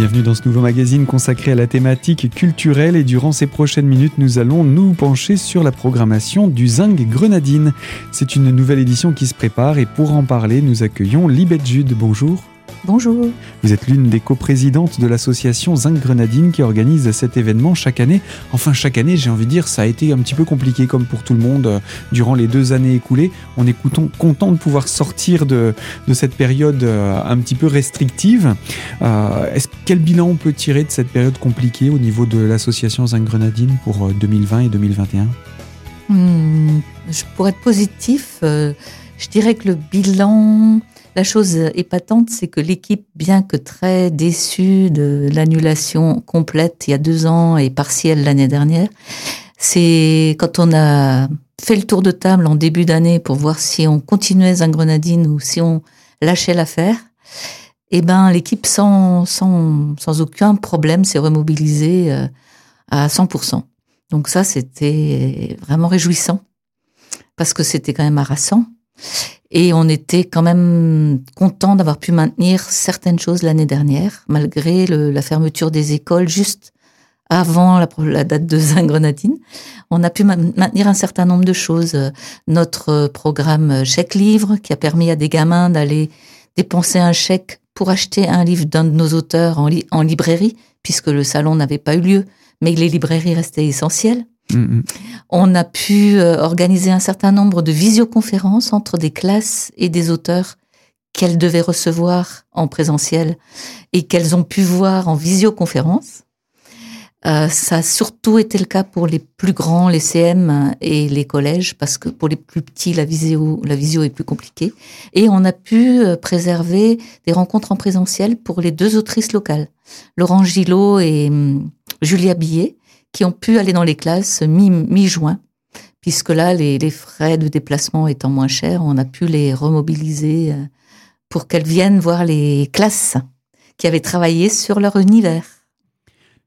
Bienvenue dans ce nouveau magazine consacré à la thématique culturelle et durant ces prochaines minutes nous allons nous pencher sur la programmation du Zing Grenadine. C'est une nouvelle édition qui se prépare et pour en parler nous accueillons Libette Jude. Bonjour. Bonjour. Vous êtes l'une des coprésidentes de l'association Zinc Grenadine qui organise cet événement chaque année. Enfin, chaque année, j'ai envie de dire, ça a été un petit peu compliqué comme pour tout le monde euh, durant les deux années écoulées. On est content de pouvoir sortir de, cette période euh, un petit peu restrictive. Euh, est-ce quel bilan on peut tirer de cette période compliquée au niveau de l'association Zinc Grenadine pour 2020 et 2021 hmm, Pour être positif, je dirais que le bilan la chose épatante, c'est que l'équipe, bien que très déçue de l'annulation complète il y a deux ans et partielle l'année dernière, c'est quand on a fait le tour de table en début d'année pour voir si on continuait un grenadine ou si on lâchait l'affaire, eh ben l'équipe sans, sans, sans aucun problème s'est remobilisée euh, à 100%. Donc ça, c'était vraiment réjouissant parce que c'était quand même harassant. Et on était quand même content d'avoir pu maintenir certaines choses l'année dernière, malgré la fermeture des écoles juste avant la, date de Saint-Grenadine. On a pu maintenir un certain nombre de choses. Notre programme chèque livre qui a permis à des gamins d'aller dépenser un chèque pour acheter un livre d'un de nos auteurs en librairie, puisque le salon n'avait pas eu lieu, mais les librairies restaient essentielles. Mm, mm. On a pu euh, organiser un certain nombre de visioconférences entre des classes et des auteurs qu'elles devaient recevoir en présentiel et qu'elles ont pu voir en visioconférence. Euh, ça a surtout été le cas pour les plus grands, les CM et les collèges, parce que pour les plus petits, la visio, la visio est plus compliquée. Et on a pu euh, préserver des rencontres en présentiel pour les deux autrices locales, Laurent Gillot et hum, Julia Billet, qui ont pu aller dans les classes mi-juin, puisque là, les, frais de déplacement étant moins chers, on a pu les remobiliser euh, pour qu'elles viennent voir les classes qui avaient travaillé sur leur univers.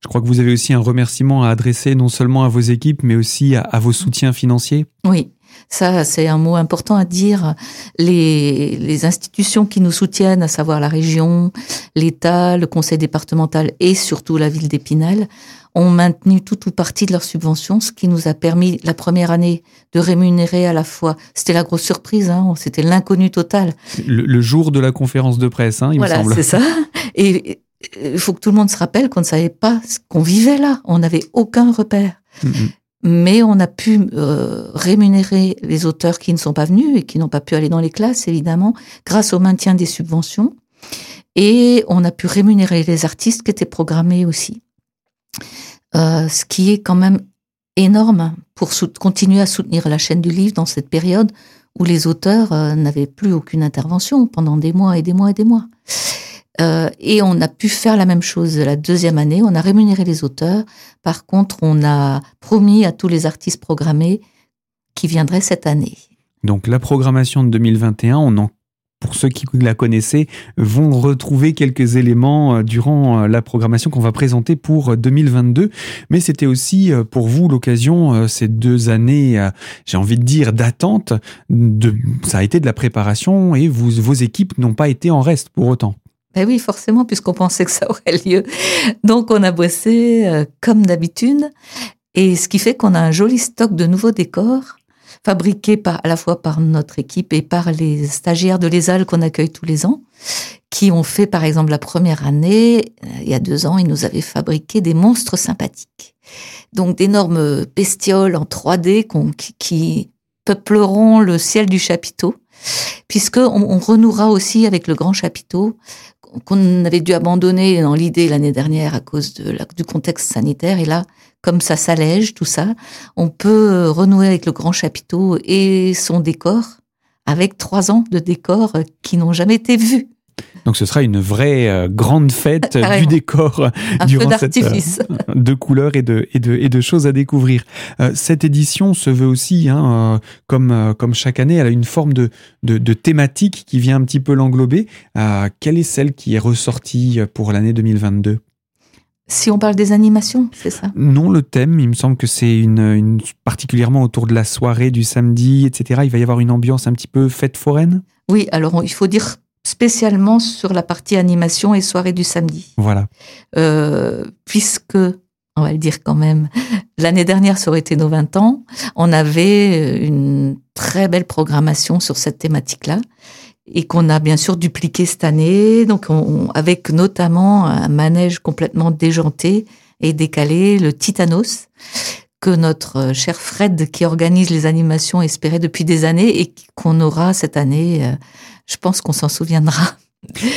Je crois que vous avez aussi un remerciement à adresser non seulement à vos équipes, mais aussi à, vos soutiens financiers. Oui, ça, c'est un mot important à dire. Les, les, institutions qui nous soutiennent, à savoir la région, l'État, le conseil départemental et surtout la ville d'Épinal, ont maintenu tout ou partie de leurs subventions, ce qui nous a permis la première année de rémunérer à la fois. C'était la grosse surprise, hein, c'était l'inconnu total. Le, jour de la conférence de presse, hein, il me semble. Voilà, c'est ça. Et il faut que tout le monde se rappelle qu'on ne savait pas qu'on vivait là. On n'avait aucun repère. Mm-hmm. Mais on a pu euh, rémunérer les auteurs qui ne sont pas venus et qui n'ont pas pu aller dans les classes, évidemment, grâce au maintien des subventions. Et on a pu rémunérer les artistes qui étaient programmés aussi. Euh, ce qui est quand même énorme pour continuer à soutenir la chaîne du livre dans cette période où les auteurs euh, n'avaient plus aucune intervention pendant des mois et des mois et des mois. Euh, et on a pu faire la même chose la deuxième année. On a rémunéré les auteurs. Par contre, on a promis à tous les artistes programmés qui viendraient cette année. Donc la programmation de 2021, on en pour ceux qui la connaissaient, vont retrouver quelques éléments euh, durant euh, la programmation qu'on va présenter pour 2022. Euh, Mais c'était aussi pour vous l'occasion, ces deux années, j'ai envie de dire, d'attente. Ça a été de la préparation et vos équipes n'ont pas été en reste pour autant. Ben oui, forcément, puisqu'on pensait que ça aurait lieu. Donc, on a bossé comme d'habitude. Et ce qui fait qu'on a un joli stock de nouveaux décors fabriqués à la fois par notre équipe et par les stagiaires de l'ESAL qu'on accueille tous les ans, qui ont fait, par exemple, la première année, euh, il y a deux ans, ils nous avaient fabriqué des monstres sympathiques. Donc d'énormes bestioles en 3D qui, peupleront le ciel du chapiteau, puisque on, renouera aussi avec le grand chapiteau qu'on avait dû abandonner dans l'idée l'année dernière à cause du contexte sanitaire. Et là, comme ça s'allège, tout ça, on peut renouer avec le grand chapiteau et son décor avec trois ans de décor qui n'ont jamais été vus. Donc ce sera une vraie euh, grande fête du décor Un durant cette euh, de couleurs et de, et, de, et de choses à découvrir. Euh, cette édition se veut aussi, hein, comme, comme chaque année, elle a une forme de, de, de thématique qui vient un petit peu l'englober. quelle est celle qui est ressortie pour l'année 2022 si on parle des animations, c'est ça? Non, le thème, il me semble que c'est une, une, particulièrement autour de la soirée du samedi, etc. Il va y avoir une ambiance un petit peu fête foraine? Oui, alors il faut dire spécialement sur la partie animation et soirée du samedi. Voilà. Euh, puisque, on va le dire quand même, l'année dernière, ça aurait été nos 20 ans, on avait une très belle programmation sur cette thématique-là et qu'on a bien sûr dupliqué cette année, donc avec notamment un manège complètement déjanté et décalé, le Titanos, que notre cher Fred, qui organise les animations, espérait depuis des années et qu'on aura cette année. Je pense qu'on s'en souviendra.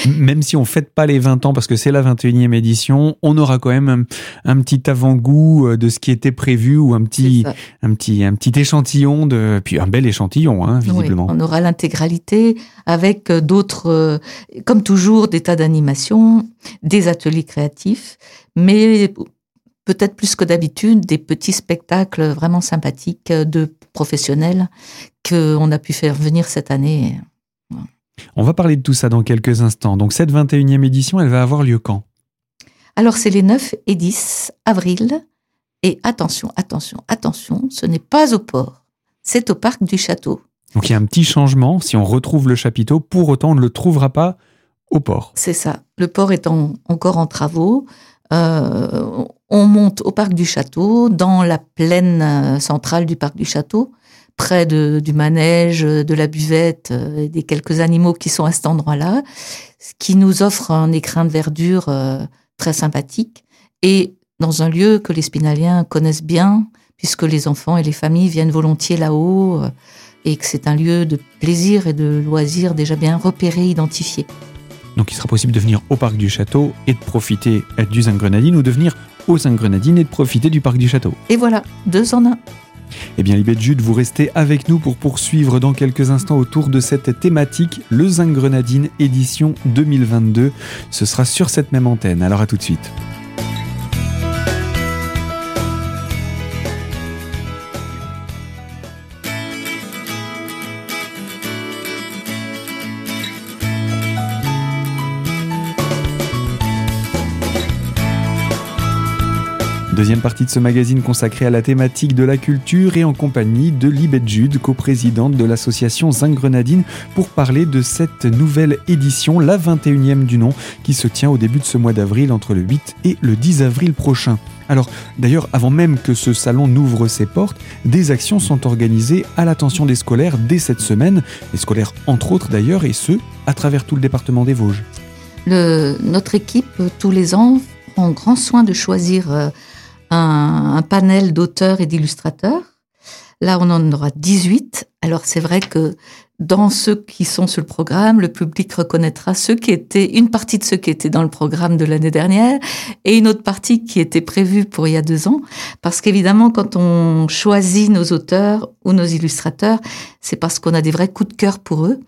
Même si on ne fête pas les 20 ans parce que c'est la 21e édition, on aura quand même un, petit avant-goût euh, de ce qui était prévu ou un petit, un petit, un petit échantillon de, puis un bel échantillon, hein, visiblement. on aura l'intégralité avec euh, d'autres, euh, comme toujours, des tas d'animations, des ateliers créatifs, mais peut-être plus que d'habitude, des petits spectacles vraiment sympathiques de professionnels qu'on a pu faire venir cette année. On va parler de tout ça dans quelques instants. Donc cette 21e édition, elle va avoir lieu quand? Alors c'est les 9 et 10 avril. Et attention, attention, attention, ce n'est pas au port, c'est au parc du château. Donc il y a un petit changement, si on retrouve le chapiteau, pour autant on ne le trouvera pas au port. C'est ça, le port étant encore en travaux, euh, on monte au parc du château, dans la plaine euh, centrale du parc du château, près de, du manège, de la buvette, euh, et des quelques animaux qui sont à cet endroit-là, ce qui nous offre un écrin de verdure euh, très sympathique et dans un lieu que les Spinaliens connaissent bien, puisque les enfants et les familles viennent volontiers là-haut euh, et que c'est un lieu de plaisir et de loisir déjà bien repéré, identifié. Donc il sera possible de venir au parc du château et de profiter du Zinc-Grenadine ou de venir au Zinc-Grenadine et de profiter du parc du château. Et voilà, deux en un. Eh bien, Libet Jude, vous restez avec nous pour poursuivre dans quelques instants autour de cette thématique, le Zinc Grenadine édition 2022. Ce sera sur cette même antenne. Alors à tout de suite. Deuxième partie de ce magazine consacré à la thématique de la culture et en compagnie de Libet Jude, coprésidente de l'association Zinc Grenadine, pour parler de cette nouvelle édition, la 21e du nom, qui se tient au début de ce mois d'avril entre le 8 et le 10 avril prochain. Alors, d'ailleurs, avant même que ce salon n'ouvre ses portes, des actions sont organisées à l'attention des scolaires dès cette semaine, les scolaires entre autres d'ailleurs, et ce, à travers tout le département des Vosges. notre équipe, tous les ans, prend grand soin de choisir un, panel d'auteurs et d'illustrateurs. Là, on en aura 18. Alors, c'est vrai que dans ceux qui sont sur le programme, le public reconnaîtra ceux qui étaient, une partie de ceux qui étaient dans le programme de l'année dernière et une autre partie qui était prévue pour il y a deux ans. Parce qu'évidemment, quand on choisit nos auteurs ou nos illustrateurs, c'est parce qu'on a des vrais coups de cœur pour eux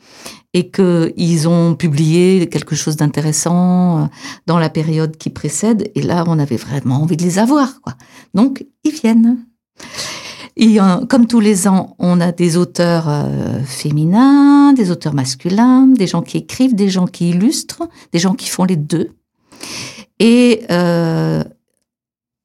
et qu'ils ont publié quelque chose d'intéressant euh, dans la période qui précède. Et là, on avait vraiment envie de les avoir. Quoi. Donc, ils viennent. Et comme tous les ans, on a des auteurs euh, féminins, des auteurs masculins, des gens qui écrivent, des gens qui illustrent, des gens qui font les deux. Et euh,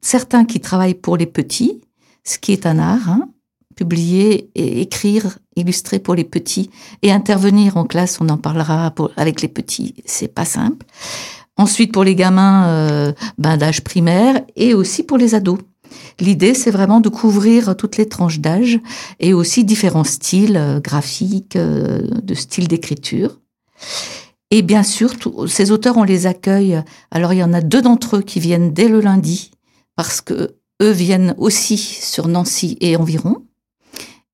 certains qui travaillent pour les petits, ce qui est un art, hein, publier et écrire, illustrer pour les petits et intervenir en classe, on en parlera avec les petits, c'est pas simple. Ensuite pour les gamins euh, ben, d'âge primaire et aussi pour les ados. L'idée, c'est vraiment de couvrir toutes les tranches d'âge et aussi différents styles euh, graphiques, euh, de styles d'écriture. Et bien sûr, ces auteurs, on les accueille. Alors, il y en a deux d'entre eux qui viennent dès le lundi parce que eux viennent aussi sur Nancy et environ.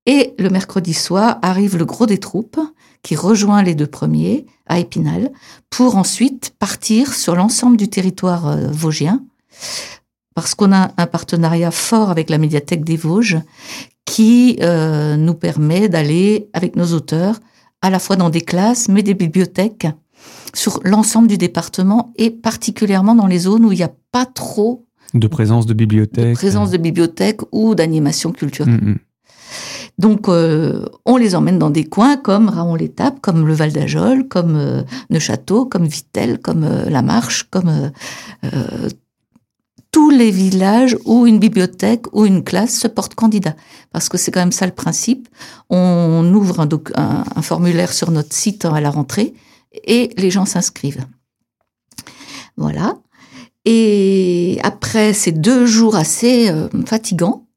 Et le mercredi soir arrive le gros des troupes qui rejoint les deux premiers à Épinal pour ensuite partir sur l'ensemble du territoire euh, vosgien parce qu'on a un partenariat fort avec la médiathèque des Vosges qui euh, nous permet d'aller avec nos auteurs à la fois dans des classes mais des bibliothèques sur l'ensemble du département et particulièrement dans les zones où il n'y a pas trop de présence de bibliothèques, présence de bibliothèques ou d'animation culturelle. Mm, mm. Donc, euh, on les emmène dans des coins comme Raon-l'Étape, comme le Val d'Ajol, comme euh, Neuchâteau, comme Vittel, comme euh, La Marche, comme tous les villages où une bibliothèque ou une classe se porte candidat. Parce que c'est quand même ça le principe. On ouvre un, formulaire sur notre site à la rentrée et les gens s'inscrivent. Voilà. Et après ces deux jours assez fatigants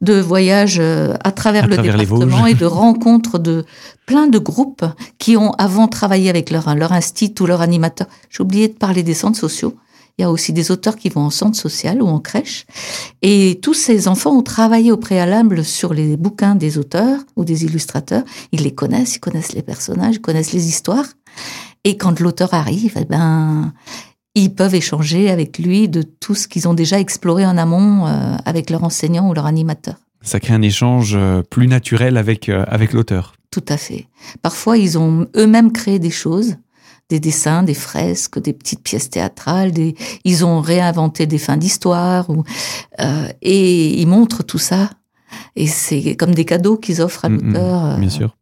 de voyage euh, à travers le département et de rencontres de plein de groupes qui ont avant travaillé avec leur, leur institut ou leur animateur. J'ai oublié de parler des centres sociaux. Il y a aussi des auteurs qui vont en centre social ou en crèche. Et tous ces enfants ont travaillé au préalable sur les bouquins des auteurs ou des illustrateurs. Ils les connaissent, ils connaissent les personnages, ils connaissent les histoires. Et quand l'auteur arrive, eh ben, ils peuvent échanger avec lui de tout ce qu'ils ont déjà exploré en amont euh, avec leur enseignant ou leur animateur. Ça crée un échange euh, plus naturel avec, euh, avec l'auteur. Tout à fait. Parfois, ils ont eux-mêmes créé des choses, des dessins, des fresques, des petites pièces théâtrales, des... ils ont réinventé des fins d'histoire, ou... et ils montrent tout ça. Et c'est comme des cadeaux qu'ils offrent à mm, mm, l'auteur. bien sûr.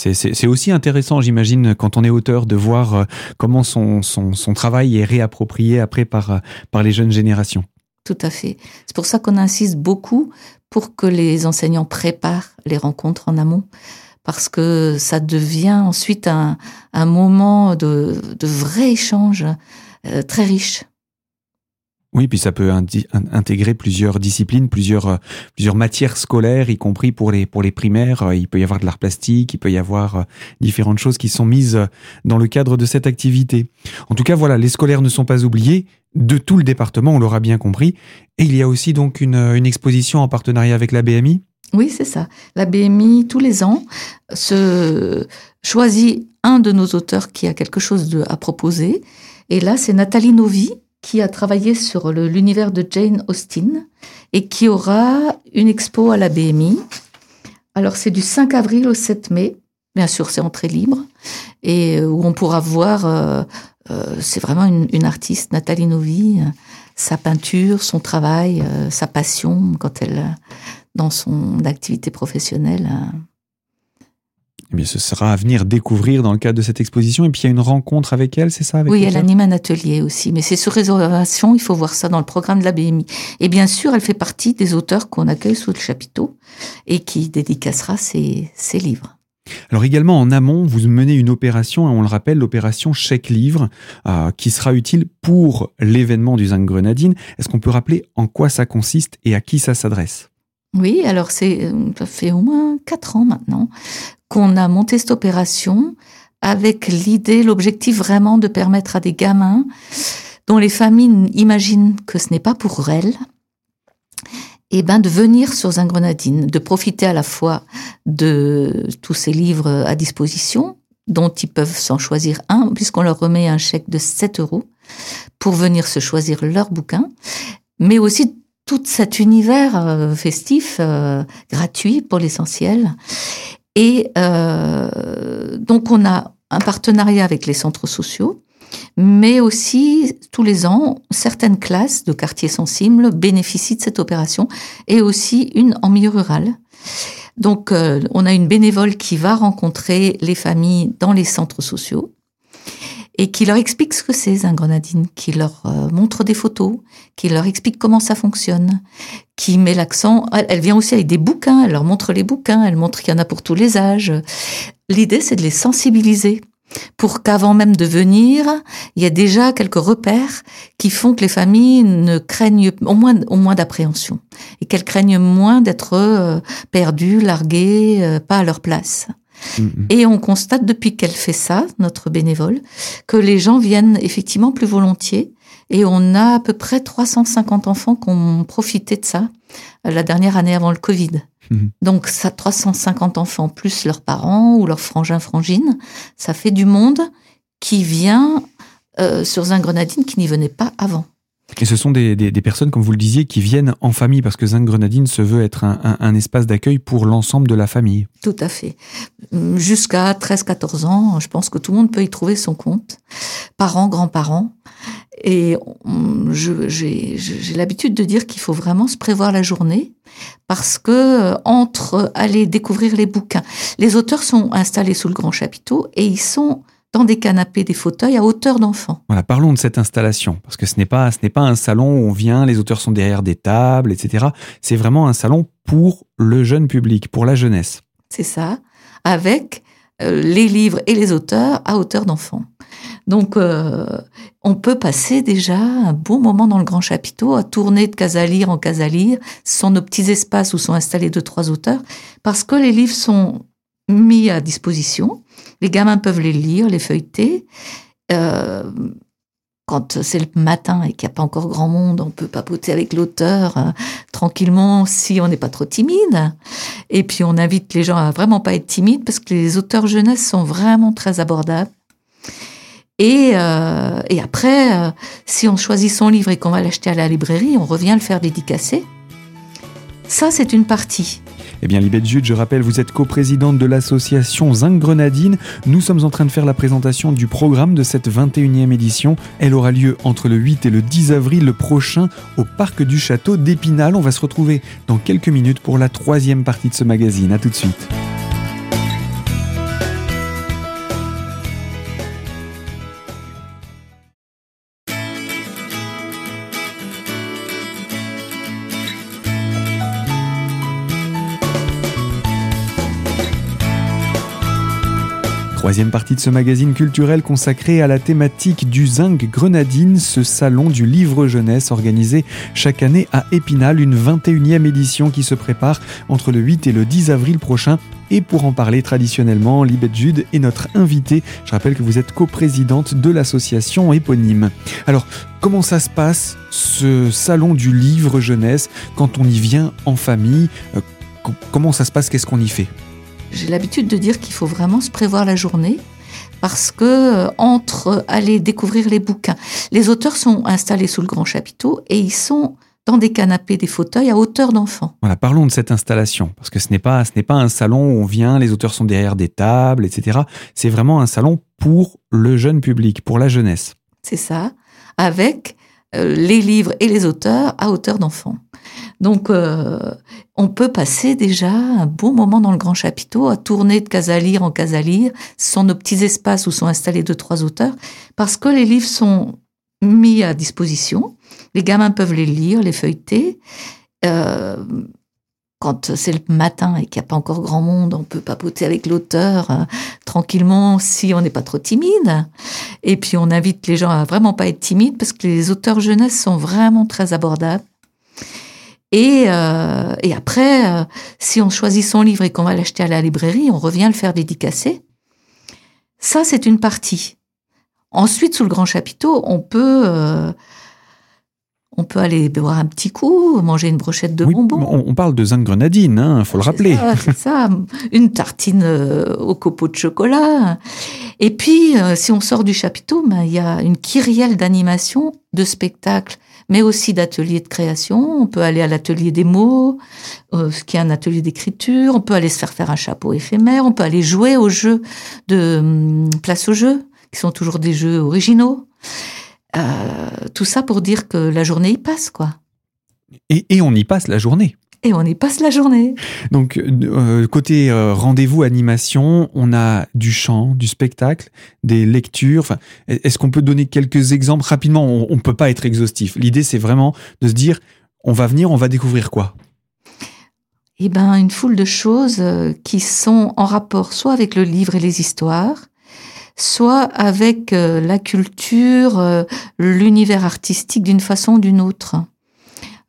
C'est aussi intéressant, j'imagine, quand on est auteur, de voir euh, comment son, travail est réapproprié après par, euh, par les jeunes générations. Tout à fait. C'est pour ça qu'on insiste beaucoup pour que les enseignants préparent les rencontres en amont, parce que ça devient ensuite un, moment de, de vrai échange euh, très riche. Oui, puis ça peut intégrer plusieurs disciplines, plusieurs, euh, plusieurs matières scolaires, y compris pour les, pour les primaires. Euh, il peut y avoir de l'art plastique, il peut y avoir euh, différentes choses qui sont mises dans le cadre de cette activité. En tout cas, voilà, les scolaires ne sont pas oubliés de tout le département, on l'aura bien compris. Et il y a aussi donc une, une exposition en partenariat avec la BMI. Oui, c'est ça. La BMI, tous les ans, se choisit un de nos auteurs qui a quelque chose de, à proposer. Et là, c'est Nathalie Novi, qui a travaillé sur l'univers de Jane Austen et qui aura une expo à la BMI. Alors c'est du 5 avril au 7 mai, bien sûr c'est entrée libre, et euh, où on pourra voir, euh, euh, c'est vraiment une, artiste, Nathalie Novi, sa peinture, son travail, sa passion quand elle, dans son activité professionnelle, eh ce sera à venir découvrir dans le cadre de cette exposition. Et puis il y a une rencontre avec elle, c'est ça Oui, elle anime un atelier aussi, mais c'est sur réservation, il faut voir ça dans le programme de la BMI. Et bien sûr, elle fait partie des auteurs qu'on accueille sous le chapiteau et qui dédicacera ses, ses livres. Alors également en amont, vous menez une opération, on le rappelle, l'opération chèque livre, euh, qui sera utile pour l'événement du Zinc Grenadine. Est-ce qu'on peut rappeler en quoi ça consiste et à qui ça s'adresse? Oui, alors c'est ça fait au moins quatre ans maintenant qu'on a monté cette opération avec l'idée, l'objectif vraiment de permettre à des gamins dont les familles imaginent que ce n'est pas pour elles, et ben de venir sur Zingrenadine, de profiter à la fois de tous ces livres à disposition, dont ils peuvent s'en choisir un, puisqu'on leur remet un chèque de 7 euros pour venir se choisir leur bouquin, mais aussi tout cet univers euh, festif, euh, gratuit pour l'essentiel. Et euh, donc on a un partenariat avec les centres sociaux, mais aussi tous les ans, certaines classes de quartiers sensibles bénéficient de cette opération, et aussi une en milieu rural. Donc on a une bénévole qui va rencontrer les familles dans les centres sociaux et qui leur explique ce que c'est un grenadine, qui leur euh, montre des photos, qui leur explique comment ça fonctionne, qui met l'accent. Elle vient aussi avec des bouquins, elle leur montre les bouquins, elle montre qu'il y en a pour tous les âges. L'idée, c'est de les sensibiliser pour qu'avant même de venir, il y ait déjà quelques repères qui font que les familles ne craignent au moins, au moins d'appréhension et qu'elles craignent moins d'être euh, perdues, larguées, euh, pas à leur place. Mm-hmm. Et on constate depuis qu'elle fait ça, notre bénévole, que les gens viennent effectivement plus volontiers. Et on a à peu près 350 enfants qui ont profité de ça la dernière année avant le Covid. Mm-hmm. Donc ça, 350 enfants plus leurs parents ou leurs frangins frangines, ça fait du monde qui vient euh, sur un grenadine qui n'y venait pas avant. Et ce sont des, des, personnes, comme vous le disiez, qui viennent en famille, parce que Zinc Grenadine se veut être un, un, espace d'accueil pour l'ensemble de la famille. Tout à fait. Jusqu'à 13-14 ans, je pense que tout le monde peut y trouver son compte. Parents, grands-parents. Et j'ai l'habitude de dire qu'il faut vraiment se prévoir la journée parce que entre aller découvrir les bouquins, les auteurs sont installés sous le grand chapiteau et ils sont dans des canapés, des fauteuils à hauteur d'enfant. Voilà, parlons de cette installation, parce que ce n'est pas, ce n'est pas un salon où on vient, les auteurs sont derrière des tables, etc. C'est vraiment un salon pour le jeune public, pour la jeunesse. C'est ça, avec euh, les livres et les auteurs à hauteur d'enfant. Donc, euh, on peut passer déjà un bon moment dans le grand chapiteau à tourner de case à lire en case à lire. Ce sont nos petits espaces où sont installés deux, trois auteurs, parce que les livres sont mis à disposition. Les gamins peuvent les lire, les feuilleter. Euh, quand c'est le matin et qu'il n'y a pas encore grand monde, on peut papoter avec l'auteur euh, tranquillement si on n'est pas trop timide. Et puis on invite les gens à vraiment pas être timides parce que les auteurs jeunesse sont vraiment très abordables. Et, euh, et après, si on choisit son livre et qu'on va l'acheter à la librairie, on revient le faire dédicacer. Ça, c'est une partie. Eh bien, Libette Jude, je rappelle, vous êtes coprésidente de l'association Zinc Grenadine. Nous sommes en train de faire la présentation du programme de cette 21e édition. Elle aura lieu entre le 8 et le 10 avril prochain au Parc du Château d'Épinal. On va se retrouver dans quelques minutes pour la troisième partie de ce magazine. A tout de suite. Troisième partie de ce magazine culturel consacré à la thématique du Zinc Grenadine, ce salon du livre jeunesse organisé chaque année à Épinal, une 21e édition qui se prépare entre le 8 et le 10 avril prochain. Et pour en parler traditionnellement, Libette Jude est notre invitée. Je rappelle que vous êtes coprésidente de l'association éponyme. Alors, comment ça se passe, ce salon du livre jeunesse, quand on y vient en famille? Euh, Comment ça se passe? Qu'est-ce qu'on y fait? J'ai l'habitude de dire qu'il faut vraiment se prévoir la journée parce que euh, entre aller découvrir les bouquins, les auteurs sont installés sous le grand chapiteau et ils sont dans des canapés, des fauteuils à hauteur d'enfant. Voilà, parlons de cette installation parce que ce n'est pas ce n'est pas un salon où on vient, les auteurs sont derrière des tables, etc. C'est vraiment un salon pour le jeune public, pour la jeunesse. C'est ça, avec euh, les livres et les auteurs à hauteur d'enfant. Donc, euh, on peut passer déjà un bon moment dans le grand chapiteau à tourner de case à lire en case à lire. Ce sont nos petits espaces où sont installés deux, trois auteurs, parce que les livres sont mis à disposition. Les gamins peuvent les lire, les feuilleter. Euh, quand c'est le matin et qu'il n'y a pas encore grand monde, on peut papoter avec l'auteur euh, tranquillement si on n'est pas trop timide. Et puis on invite les gens à vraiment pas être timides parce que les auteurs jeunesse sont vraiment très abordables. Et, euh, et après, euh, si on choisit son livre et qu'on va l'acheter à la librairie, on revient le faire dédicacer. Ça, c'est une partie. Ensuite, sous le grand chapiteau, on peut, euh, on peut aller boire un petit coup, manger une brochette de bonbons. On, parle de zinc grenadine, il hein, faut le rappeler. C'est ça, une tartine euh, au copeau de chocolat. Et puis, euh, si on sort du chapiteau, ben, il y a une kyrielle d'animation, de spectacles mais aussi d'ateliers de création. On peut aller à l'atelier des mots, euh, qui est un atelier d'écriture. On peut aller se faire faire un chapeau éphémère. On peut aller jouer aux jeux de hum, place au jeu, qui sont toujours des jeux originaux. Euh, tout ça pour dire que la journée y passe, quoi. Et on y passe la journée et on y passe la journée. Donc, euh, côté euh, rendez-vous animation, on a du chant, du spectacle, des lectures. Enfin, Est-ce qu'on peut donner quelques exemples rapidement? On ne peut pas être exhaustif. L'idée, c'est vraiment de se dire, on va venir, on va découvrir quoi? Eh ben, une foule de choses euh, qui sont en rapport soit avec le livre et les histoires, soit avec la culture, l'univers artistique d'une façon ou d'une autre.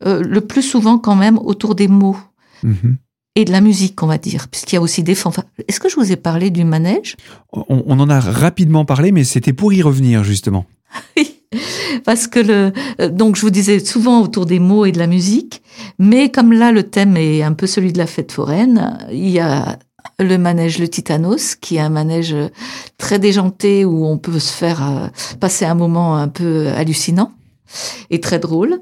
Euh, le plus souvent quand même autour des mots mhm. et de la musique, on va dire, puisqu'il y a aussi des fanfares. Est-ce que je vous ai parlé du manège? On, en a rapidement parlé, mais c'était pour y revenir justement. Oui, parce que le euh, donc je vous disais souvent autour des mots et de la musique, mais comme là le thème est un peu celui de la fête foraine, il y a le manège le Titanos, qui est un manège très déjanté où on peut se faire euh, passer un moment un peu hallucinant et très drôle.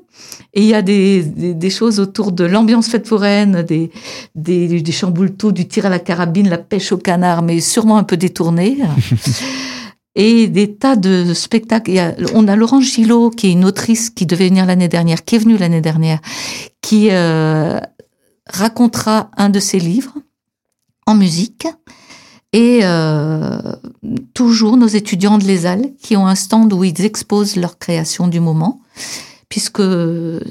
Et il y a des, des, choses autour de l'ambiance fête foraine, des, des, des du tir à la carabine, la pêche au canard, mais sûrement un peu détourné. et des tas de spectacles. Il y a, on a Laurence Gillot, qui est une autrice qui devait venir l'année dernière, qui est venue l'année dernière, qui euh, racontera un de ses livres en musique. Et euh, toujours nos étudiants de l'ESAL qui ont un stand où ils exposent leur création du moment. puisque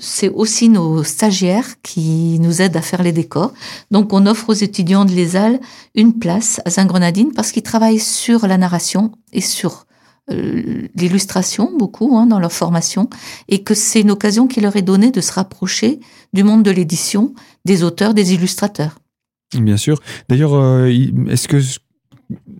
c'est aussi nos stagiaires qui nous aident à faire les décors. Donc on offre aux étudiants de l'ESAL une place à Saint-Grenadine parce qu'ils travaillent sur la narration et sur euh, l'illustration beaucoup hein, dans leur formation et que c'est une occasion qui leur est donnée de se rapprocher du monde de l'édition, des auteurs, des illustrateurs. Bien sûr. D'ailleurs, euh, est-ce que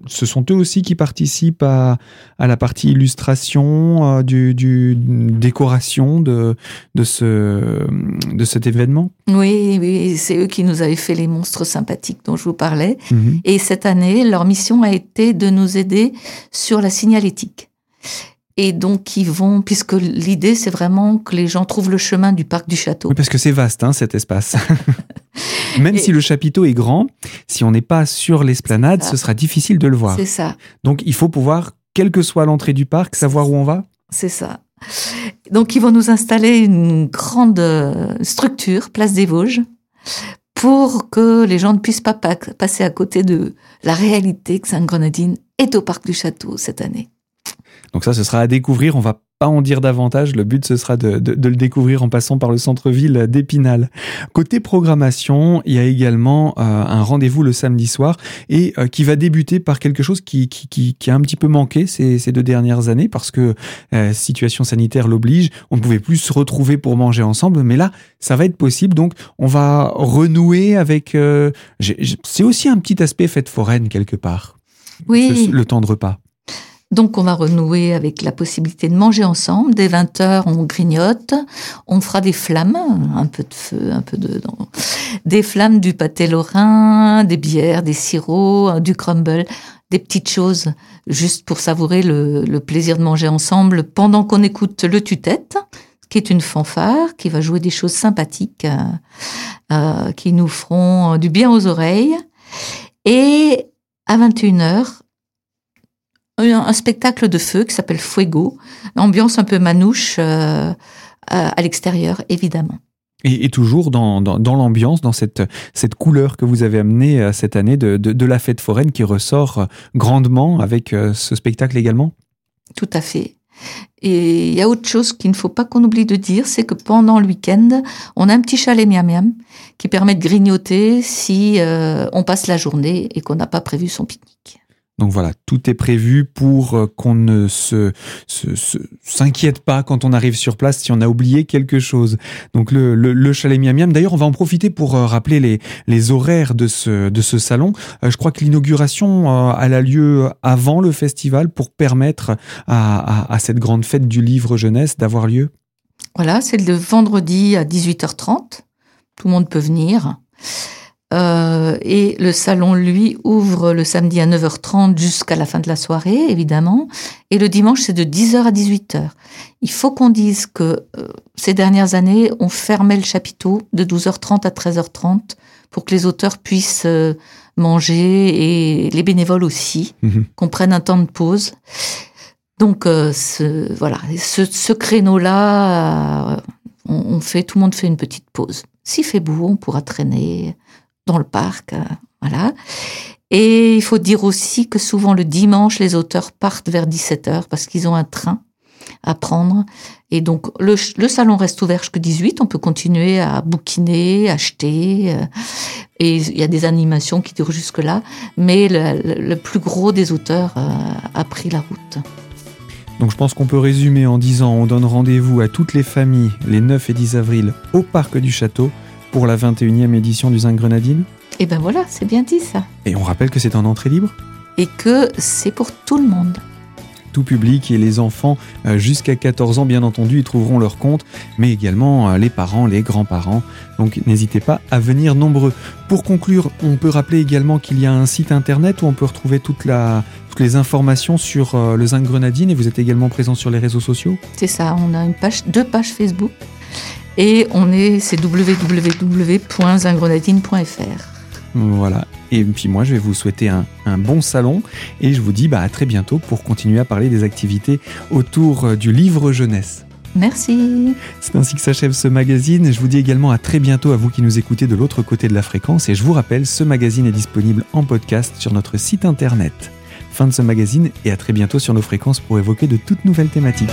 ce sont eux aussi qui participent à, la partie illustration, euh, du, décoration de, de, ce, de cet événement Oui, oui c'est eux qui nous avaient fait les monstres sympathiques dont je vous parlais. Mhm. Et cette année, leur mission a été de nous aider sur la signalétique. Et donc, ils vont, puisque l'idée, c'est vraiment que les gens trouvent le chemin du parc du château. Oui, parce que c'est vaste, hein, cet espace. Même si le chapiteau est grand, si on n'est pas sur l'esplanade, ce sera difficile de le voir. C'est ça. Donc, il faut pouvoir, quelle que soit l'entrée du parc, savoir où on va C'est ça. Donc, ils vont nous installer une grande euh, structure, place des Vosges, pour que les gens ne puissent pas passer à côté de la réalité que Sainte-Grenadine est au parc du château cette année. Donc ça, ce sera à découvrir. On va pas en dire davantage. Le but, ce sera de, le découvrir en passant par le centre-ville d'Épinal. Côté programmation, il y a également euh, un rendez-vous le samedi soir et euh, qui va débuter par quelque chose qui, qui, a un petit peu manqué ces, deux dernières années parce que euh, situation sanitaire l'oblige. On ne pouvait plus se retrouver pour manger ensemble, mais là, ça va être possible. Donc, on va renouer avec. c'est aussi un petit aspect fête foraine quelque part. Oui. le temps de repas. Donc on va renouer avec la possibilité de manger ensemble. Dès 20h, on grignote, on fera des flammes, un peu de feu, un peu de... Des flammes du pâté lorrain, des bières, des sirops, du crumble, des petites choses, juste pour savourer le, plaisir de manger ensemble pendant qu'on écoute le tue-tête, qui est une fanfare, qui va jouer des choses sympathiques, euh, euh, qui nous feront du bien aux oreilles. Et à 21h, un spectacle de feu qui s'appelle Fuego, ambiance un peu manouche euh, à l'extérieur, évidemment. Et, toujours dans, dans, l'ambiance, dans cette, cette couleur que vous avez amenée euh, cette année de, de, la fête foraine qui ressort euh, grandement avec ce spectacle également? Tout à fait. Et il y a autre chose qu'il ne faut pas qu'on oublie de dire, c'est que pendant le week-end, on a un petit chalet miam miam qui permet de grignoter si on passe la journée et qu'on n'a pas prévu son pique-nique. Donc voilà, tout est prévu pour euh, qu'on ne se, s'inquiète pas quand on arrive sur place si on a oublié quelque chose. Donc le, le, chalet Miam Miam. D'ailleurs, on va en profiter pour euh, rappeler les, les horaires de ce, de ce salon. Euh, je crois que l'inauguration a lieu avant le festival pour permettre à, à cette grande fête du livre jeunesse d'avoir lieu. Voilà, c'est le vendredi à 18h30. Tout le monde peut venir. Euh, et le salon, lui, ouvre le samedi à 9h30 jusqu'à la fin de la soirée, évidemment. Et le dimanche, c'est de 10h à 18h. Il faut qu'on dise que euh, ces dernières années, on fermait le chapiteau de 12h30 à 13h30 pour que les auteurs puissent euh, manger et les bénévoles aussi, mhm. qu'on prenne un temps de pause. Donc ce, voilà, ce, ce créneau-là, on, on, fait, tout le monde fait une petite pause. S'il fait beau, on pourra traîner dans le parc. Euh, voilà. Et il faut dire aussi que souvent le dimanche, les auteurs partent vers 17h parce qu'ils ont un train à prendre. Et donc, le, salon reste ouvert jusqu'à 18. On peut continuer à bouquiner, acheter. Euh, et il y a des animations qui durent jusque-là. Mais le, plus gros des auteurs euh, a pris la route. Donc je pense qu'on peut résumer en disant on donne rendez-vous à toutes les familles les 9 et 10 avril au Parc du Château pour la 21e édition du Zinc Grenadine? Et ben voilà, c'est bien dit ça. Et on rappelle que c'est en entrée libre? Et que c'est pour tout le monde. Tout public et les enfants euh, jusqu'à 14 ans, bien entendu, y trouveront leur compte, mais également euh, les parents, les grands-parents. Donc n'hésitez pas à venir nombreux. Pour conclure, on peut rappeler également qu'il y a un site internet où on peut retrouver toute la, toutes les informations sur euh, le Zinc Grenadine et vous êtes également présent sur les réseaux sociaux? C'est ça, on a une page, deux pages Facebook et on est, c'est www.zingrenadine.fr. Voilà. Et puis moi, je vais vous souhaiter un, bon salon et je vous dis bah, à très bientôt pour continuer à parler des activités autour euh, du livre jeunesse. Merci. C'est ainsi que s'achève ce magazine. Je vous dis également à très bientôt à vous qui nous écoutez de l'autre côté de la fréquence. Et je vous rappelle, ce magazine est disponible en podcast sur notre site internet. Fin de ce magazine et à très bientôt sur nos fréquences pour évoquer de toutes nouvelles thématiques.